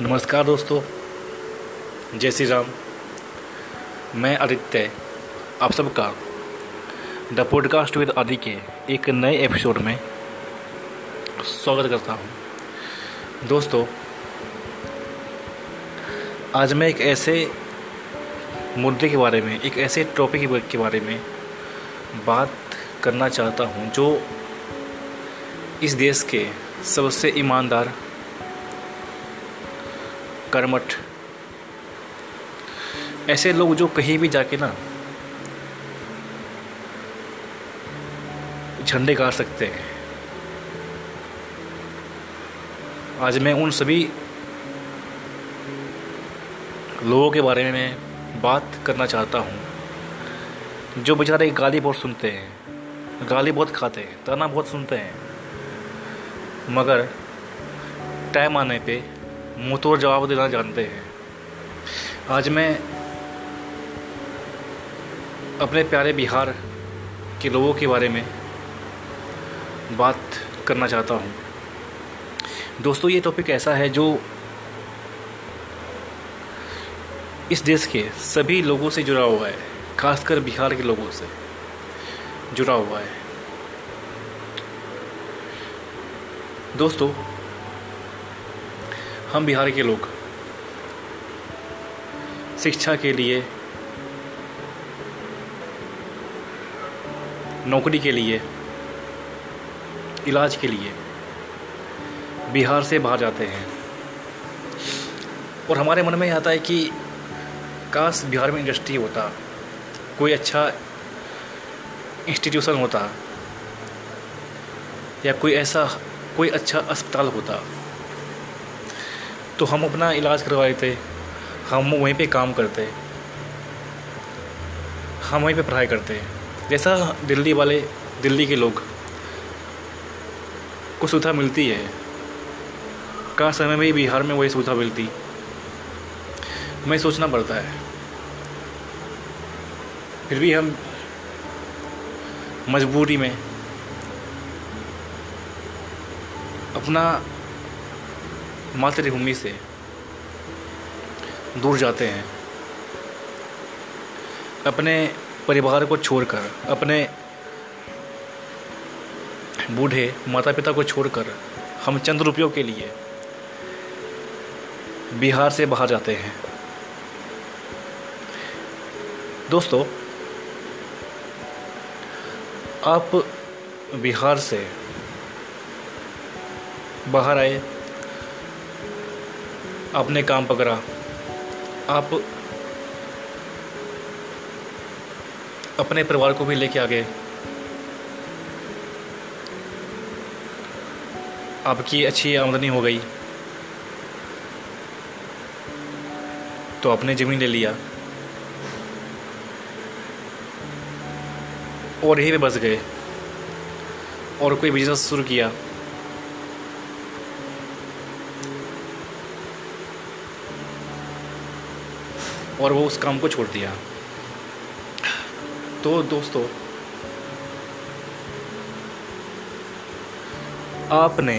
नमस्कार दोस्तों। जय श्री राम। मैं आदित्य, आप सबका द पॉडकास्ट विद आदि के एक नए एपिसोड में स्वागत करता हूँ। दोस्तों, आज मैं एक ऐसे मुद्दे के बारे में, एक ऐसे टॉपिक के बारे में बात करना चाहता हूँ जो इस देश के सबसे ईमानदार कर्मठ। ऐसे लोग जो कहीं भी जाके ना झंडे गाड़ सकते हैं। आज मैं उन सभी लोगों के बारे में बात करना चाहता हूँ, जो बेचारे गाली बहुत सुनते हैं, गाली बहुत खाते हैं, ताना बहुत सुनते हैं, मगर टाइम आने पे मुँह जवाब देना जानते हैं। आज मैं अपने प्यारे बिहार के लोगों के बारे में बात करना चाहता हूँ। दोस्तों, ये टॉपिक ऐसा है जो इस देश के सभी लोगों से जुड़ा हुआ है, खासकर बिहार के लोगों से जुड़ा हुआ है। दोस्तों हम बिहार के लोग। शिक्षा के लिए, नौकरी के लिए, इलाज के लिए बिहार से बाहर जाते हैं। और हमारे मन में यह आता है कि काश बिहार में इंडस्ट्री होता, कोई अच्छा इंस्टीट्यूशन होता, या कोई ऐसा, कोई अच्छा अस्पताल होता। तो हम अपना इलाज करवाए थे। हम वहीं पे काम करते। हम वहीं पे पढ़ाई करते। जैसा दिल्ली वाले, दिल्ली के लोग, को सुविधा मिलती है। का समय में बिहार में वही सुविधा मिलती। हमें सोचना पड़ता है। फिर भी हम मजबूरी में अपना मातृभूमि से दूर जाते हैं। अपने परिवार को छोड़कर, अपने बूढ़े माता पिता को छोड़कर हम चंद रुपयों के लिए बिहार से बाहर जाते हैं। दोस्तों, आप बिहार से बाहर आए आपने काम पकड़ा। आप अपने परिवार को भी लेके आ गए आपकी अच्छी आमदनी हो गई। तो आपने ज़मीन ले लिया। और यहीं पे बस गए। और कोई बिज़नेस शुरू किया। और वो उस काम को छोड़ दिया। तो दोस्तों, आपने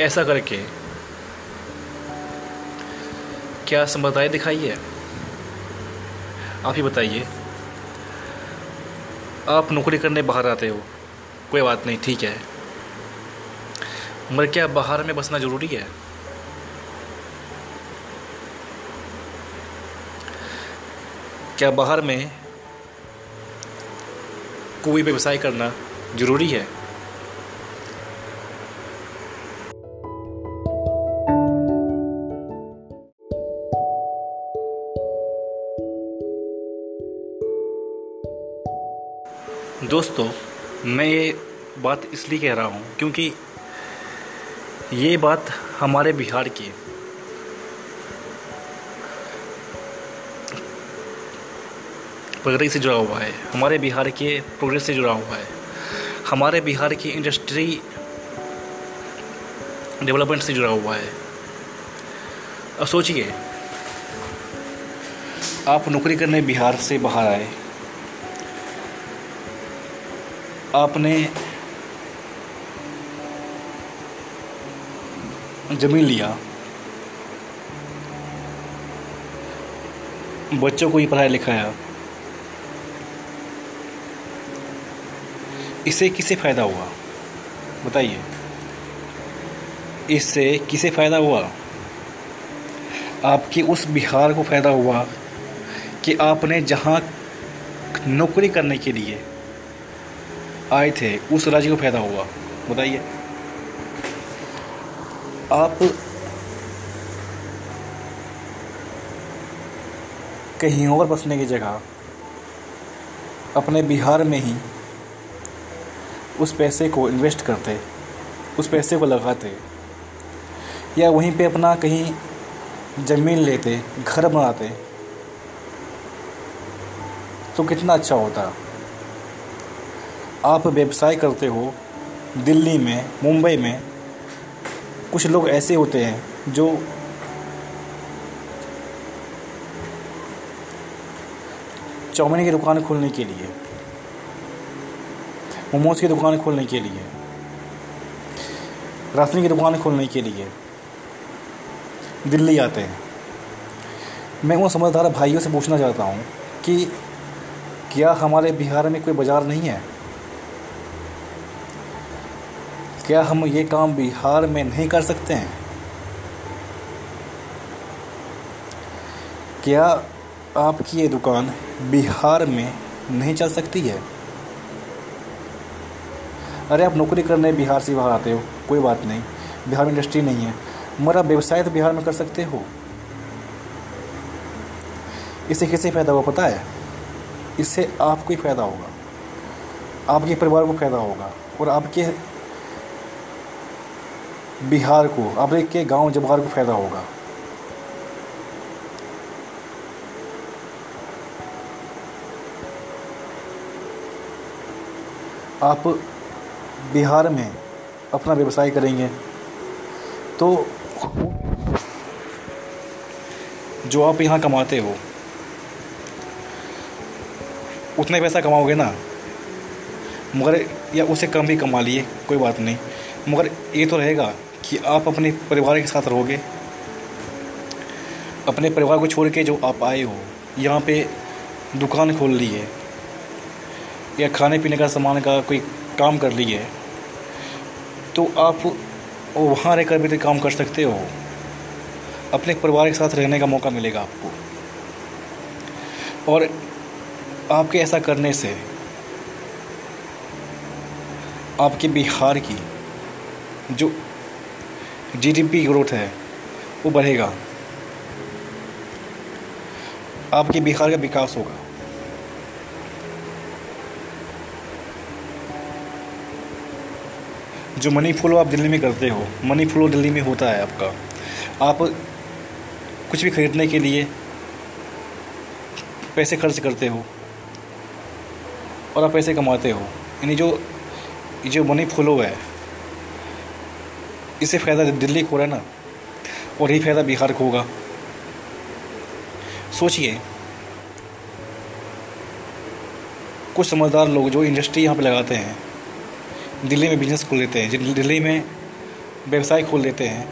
ऐसा करके क्या समझदारी दिखाई है? आप ही बताइए। आप नौकरी करने बाहर आते हो, कोई बात नहीं, ठीक है। मगर क्या बाहर में बसना ज़रूरी है? क्या बाहर में कोई व्यवसाय करना ज़रूरी है? दोस्तों, मैं ये बात इसलिए कह रहा हूँ क्योंकि ये बात हमारे बिहार की प्रगति से जुड़ा हुआ है। हमारे बिहार के प्रोग्रेस से जुड़ा हुआ है। हमारे बिहार की इंडस्ट्री डेवलपमेंट से जुड़ा हुआ है। अब सोचिए, आप नौकरी करने बिहार से बाहर आए। आपने ज़मीन लिया। बच्चों को ही पढ़ाया लिखाया। इससे किसे फ़ायदा हुआ? बताइए। इससे किसे फ़ायदा हुआ? आपकी उस बिहार को फ़ायदा हुआ कि आपने जहाँ नौकरी करने के लिए आए थे, उस राज्य को फ़ायदा हुआ। बताइए। आप कहीं और बसने की जगह अपने बिहार में ही उस पैसे को इन्वेस्ट करते, उस पैसे को लगाते, या वहीं पे अपना कहीं ज़मीन लेते, घर बनाते तो कितना अच्छा होता। आप व्यवसाय करते हो, दिल्ली में, मुंबई में, कुछ लोग ऐसे होते हैं जो चाउमीन की दुकान खोलने के लिए मोमोज की दुकान खोलने के लिए, राशन की दुकान खोलने के लिए दिल्ली आते हैं। मैं उन समझदार भाइयों से पूछना चाहता हूँ कि क्या हमारे बिहार में कोई बाज़ार नहीं है? क्या हम ये काम बिहार में नहीं कर सकते हैं? क्या आपकी ये दुकान बिहार में नहीं चल सकती है? अरे आप नौकरी करने बिहार से बाहर आते हो, कोई बात नहीं। बिहार में इंडस्ट्री नहीं है। मगर आप व्यवसाय तो बिहार में कर सकते हो। इससे किसे फ़ायदा हुआ पता है? इससे आपको ही फ़ायदा होगा। आपके परिवार को फ़ायदा होगा। और आपके बिहार को, आपके गाँव जवार को फ़ायदा होगा। आप बिहार में अपना व्यवसाय करेंगे तो जो आप यहाँ कमाते हो, उतने पैसा कमाओगे ना? मगर या उसे कम भी कमा लिए, कोई बात नहीं। मगर ये तो रहेगा कि आप अपने परिवार के साथ रहोगे। अपने परिवार को छोड़ के जो आप आए हो, यहाँ पे दुकान खोल ली है या खाने पीने का सामान का कोई काम कर लिए तो आप वहाँ रहकर भी तो काम कर सकते हो। अपने परिवार के साथ रहने का मौका मिलेगा आपको। और आपके ऐसा करने से आपके बिहार की जो जीडीपी ग्रोथ है, वो बढ़ेगा। आपके बिहार का विकास होगा। जो मनी फ्लो आप दिल्ली में करते हो, मनी फ्लो दिल्ली में होता है आपका। आप कुछ भी ख़रीदने के लिए पैसे खर्च करते हो और आप पैसे कमाते हो। यानी जो जो मनी फ्लो है, इससे फ़ायदा दिल्ली को हो रहा है ना, और यही फ़ायदा बिहार को होगा। सोचिए, कुछ समझदार लोग जो इंडस्ट्री यहाँ पे लगाते हैं दिल्ली में बिज़नेस खोल लेते हैं दिल्ली में व्यवसाय खोल लेते हैं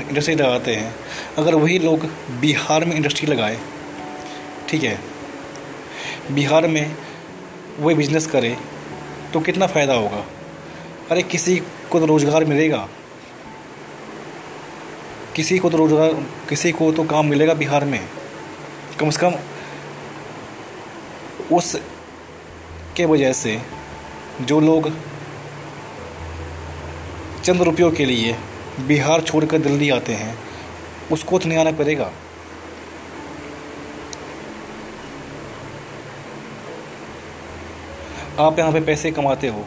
इंडस्ट्री लगाते हैं, अगर वही लोग बिहार में इंडस्ट्री लगाए, ठीक है, बिहार में वही बिज़नेस करे तो कितना फ़ायदा होगा? अरे किसी को तो रोज़गार मिलेगा। किसी को तो रोज़गार, किसी को तो काम मिलेगा बिहार में। कम से कम उस के वजह से जो लोग चंद रुपयों के लिए बिहार छोड़कर दिल्ली आते हैं। उसको तो नहीं आना पड़ेगा। आप यहाँ पे पैसे कमाते हो।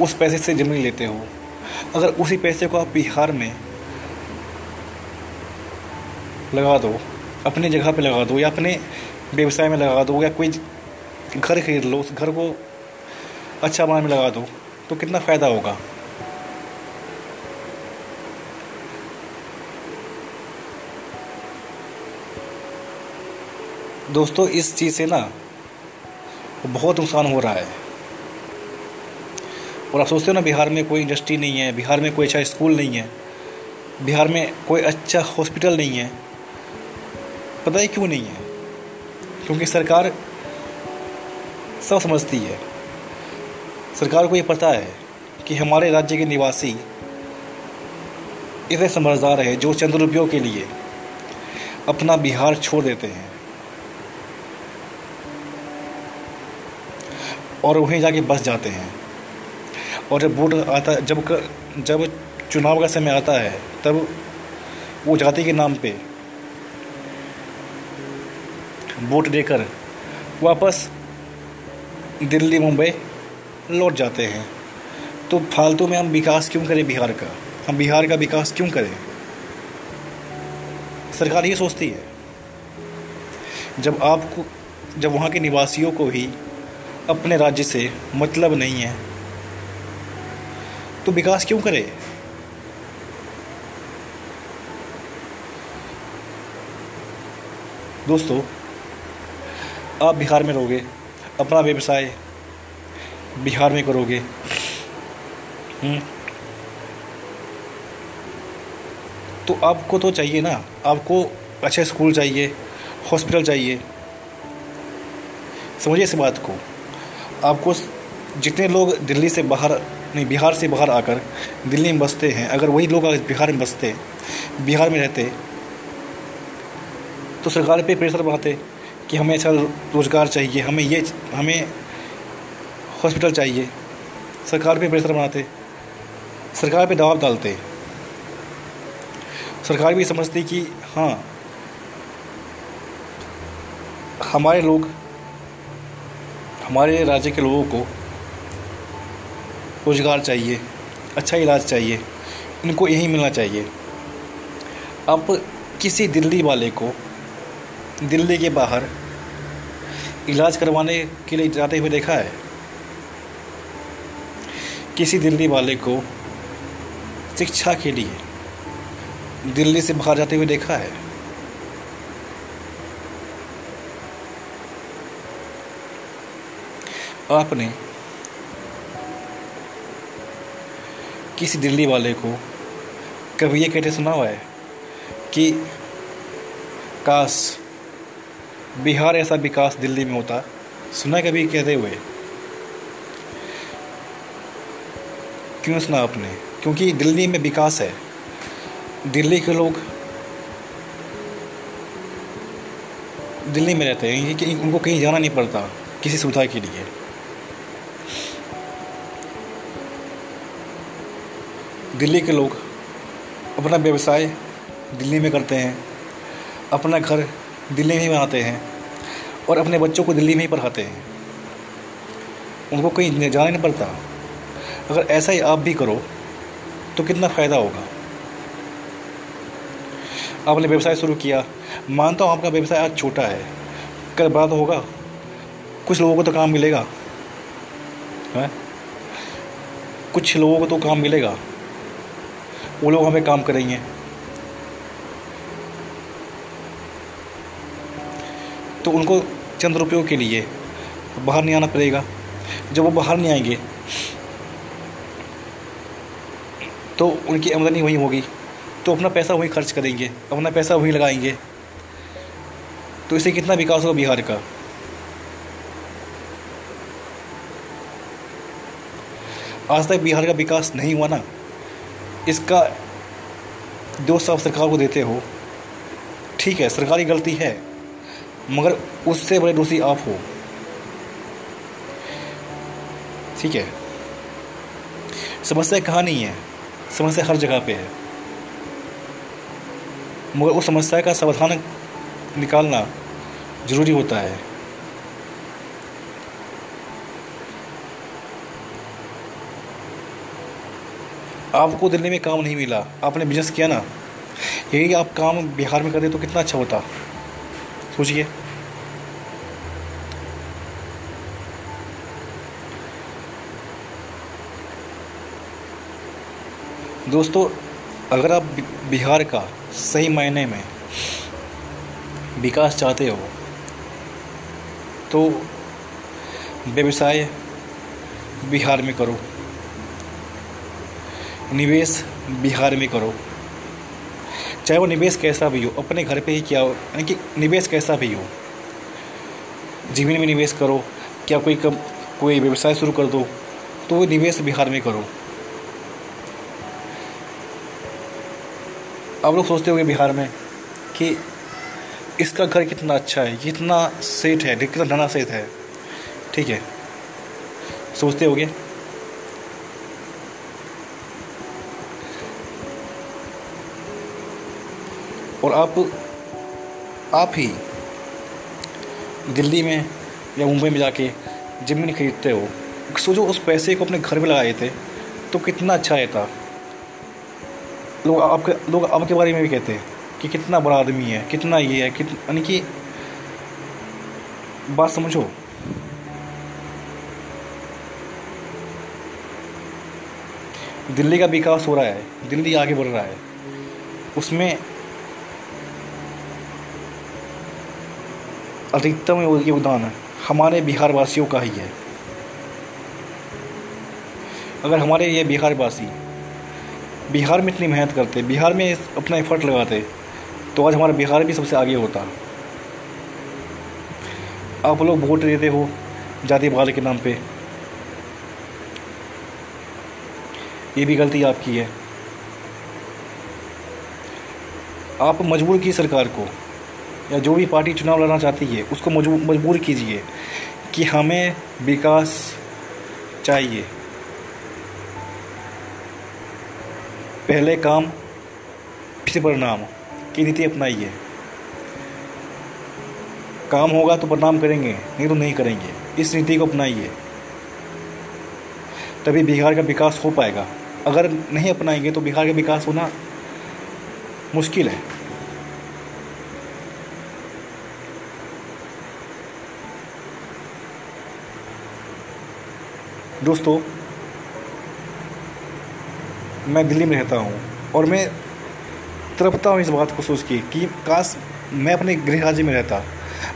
उस पैसे से ज़मीन लेते हो। अगर उसी पैसे को आप बिहार में लगा दो, अपनी जगह पे लगा दो या अपने व्यवसाय में लगा दो या कोई घर खरीद लो, उस घर को अच्छा बनाने में लगा दो तो कितना फ़ायदा होगा? दोस्तों, इस चीज़ से ना बहुत नुकसान हो रहा है। और आप सोचते हो ना, बिहार में कोई इंडस्ट्री नहीं है, बिहार में कोई अच्छा स्कूल नहीं है, बिहार में कोई अच्छा हॉस्पिटल नहीं है, पता ही क्यों नहीं है? क्योंकि सरकार सब समझती है। सरकार को ये पता है कि हमारे राज्य के निवासी इतने समझदार हैं जो चंद रुपयों के लिए अपना बिहार छोड़ देते हैं। और वहीं जाके बस जाते हैं। और जब वोट आता, जब जब चुनाव का समय आता है, तब वो जाति के नाम पे वोट देकर वापस दिल्ली, मुंबई लौट जाते हैं। तो फालतू में हम विकास क्यों करें बिहार का? हम बिहार का विकास क्यों करें? सरकार ये सोचती है। जब आपको, जब वहाँ के निवासियों को ही अपने राज्य से मतलब नहीं है तो विकास क्यों करे? दोस्तों, आप बिहार में रहोगे, अपना व्यवसाय बिहार में करोगे। हम्म। तो आपको तो चाहिए ना, आपको अच्छे स्कूल चाहिए, हॉस्पिटल चाहिए। समझिए इस बात को। आपको जितने लोग दिल्ली से बाहर, नहीं, बिहार से बाहर आकर दिल्ली में बसते हैं, अगर वही लोग बिहार में बसते, बिहार में रहते तो सरकार पे प्रेशर बढ़ाते कि हमें अच्छा रोज़गार चाहिए, हमें ये, हमें हॉस्पिटल चाहिए। सरकार पे प्रेशर बनाते। सरकार पे दबाव डालते। सरकार भी समझती कि हाँ हमारे लोग, हमारे राज्य के लोगों को रोज़गार चाहिए अच्छा इलाज चाहिए, इनको यही मिलना चाहिए। अब किसी दिल्ली वाले को, दिल्ली के बाहर इलाज करवाने के लिए जाते हुए देखा है? किसी दिल्ली वाले को शिक्षा के लिए दिल्ली से बाहर जाते हुए देखा है। आपने किसी दिल्ली वाले को कभी ये कहते सुना हुआ है कि काश बिहार ऐसा विकास दिल्ली में होता, सुना कभी कहते हुए? क्यों सुना आपने? क्योंकि दिल्ली में विकास है। दिल्ली के लोग दिल्ली में रहते हैं, कि उनको कहीं जाना नहीं पड़ता किसी सुविधा के लिए। दिल्ली के लोग अपना व्यवसाय दिल्ली में करते हैं, अपना घर दिल्ली में ही बनाते हैं और अपने बच्चों को दिल्ली में ही पढ़ाते हैं। उनको कहीं जाना नहीं पड़ता। अगर ऐसा ही आप भी करो तो कितना फ़ायदा होगा? आपने व्यवसाय शुरू किया। मानता हूँ आपका व्यवसाय आज छोटा है। कल बड़ा तो होगा। कुछ लोगों को तो काम मिलेगा। है? कुछ लोगों को तो काम मिलेगा। वो लोग हमें काम करेंगे। तो उनको चंद रुपयों के लिए बाहर नहीं आना पड़ेगा। जब वो बाहर नहीं आएँगे तो उनकी आमदनी वहीं होगी। तो अपना पैसा वहीं खर्च करेंगे, अपना पैसा वहीं लगाएँगे। तो इससे कितना विकास होगा बिहार का? आज तक बिहार का विकास नहीं हुआ ना। इसका दोष आप सरकार को देते हो। ठीक है, सरकारी गलती है, मगर उससे बड़े दोषी आप हो। ठीक है। समस्या कहाँ नहीं है। समस्या हर जगह पे है। मगर उस समस्या का समाधान निकालना ज़रूरी होता है। आपको दिल्ली में काम नहीं मिला, आपने बिज़नेस किया ना? यही आप काम बिहार में कर तो कितना अच्छा होता। सोचिए। दोस्तों, अगर आप बिहार का सही मायने में विकास चाहते हो तो व्यवसाय बिहार में करो। निवेश बिहार में करो। चाहे वो निवेश कैसा भी हो, अपने घर पे ही क्या हो, यानी कि निवेश कैसा भी हो ज़मीन में निवेश करो क्या कोई कम, कोई व्यवसाय शुरू कर दो तो वो निवेश बिहार में करो। आप लोग सोचते होंगे बिहार में कि इसका घर कितना अच्छा है, कितना सेट है, कितना धना सेट है। ठीक है? सोचते होगे। और आप आप ही दिल्ली में या मुंबई में जाके ज़मीन खरीदते हो। सोचो उस पैसे को अपने घर में लगाए थे तो कितना अच्छा रहता। लोग आपके लोग आपके बारे में भी कहते हैं कि कितना बड़ा आदमी है, कितना ये है, कित, यानी कि बात समझो। दिल्ली का विकास हो रहा है, दिल्ली आगे बढ़ रहा है, उसमें अधिकतम योगदान हमारे बिहार वासियों का ही है। अगर हमारे ये बिहार वासी बिहार में इतनी मेहनत करते, बिहार में अपना एफर्ट लगाते तो आज हमारा बिहार भी सबसे आगे होता। आप लोग वोट देते हो जातिवाद के नाम पे। ये भी गलती आपकी है। आप मजबूर की सरकार को, या जो भी पार्टी चुनाव लड़ना चाहती है, उसको मजबूर कीजिए कि हमें विकास चाहिए। पहले काम फिर परिणाम की नीति अपनाइए। काम होगा तो परिणाम करेंगे, नहीं तो नहीं करेंगे। इस नीति को अपनाइए। तभी बिहार का विकास हो पाएगा। अगर नहीं अपनाएँगे तो बिहार का विकास होना मुश्किल है। दोस्तों मैं दिल्ली में रहता हूँ और मैं तड़पता हूँ इस बात को सोच के कि काश मैं अपने गृह राज्य में रहता,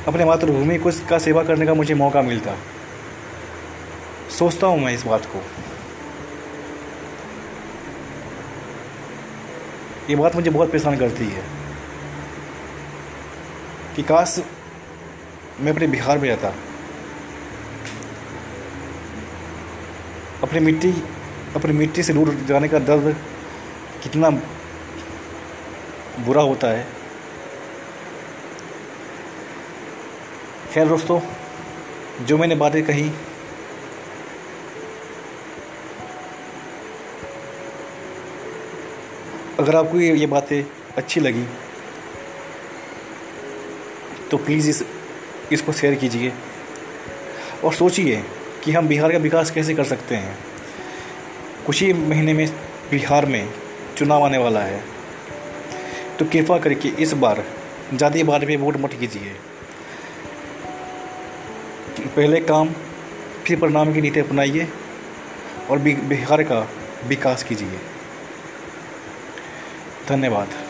अपने मातृभूमि को का सेवा करने का मुझे मौका मिलता। सोचता हूँ मैं इस बात को। ये बात मुझे बहुत परेशान करती है कि काश मैं अपने बिहार में रहता, अपनी मिट्टी अपनी मिट्टी से दूर जाने का दर्द कितना बुरा होता है। खैर दोस्तों, जो मैंने बातें कही, अगर आपको ये ये बातें अच्छी लगी तो प्लीज़ इस इसको शेयर कीजिए। और सोचिए कि हम बिहार का विकास कैसे कर सकते हैं। ही महीने में बिहार में चुनाव आने वाला है। तो कृपा करके इस बार बार में वोट मत कीजिए। पहले काम, फिर परिणाम की नीति अपनाइए और बिहार का विकास कीजिए। धन्यवाद।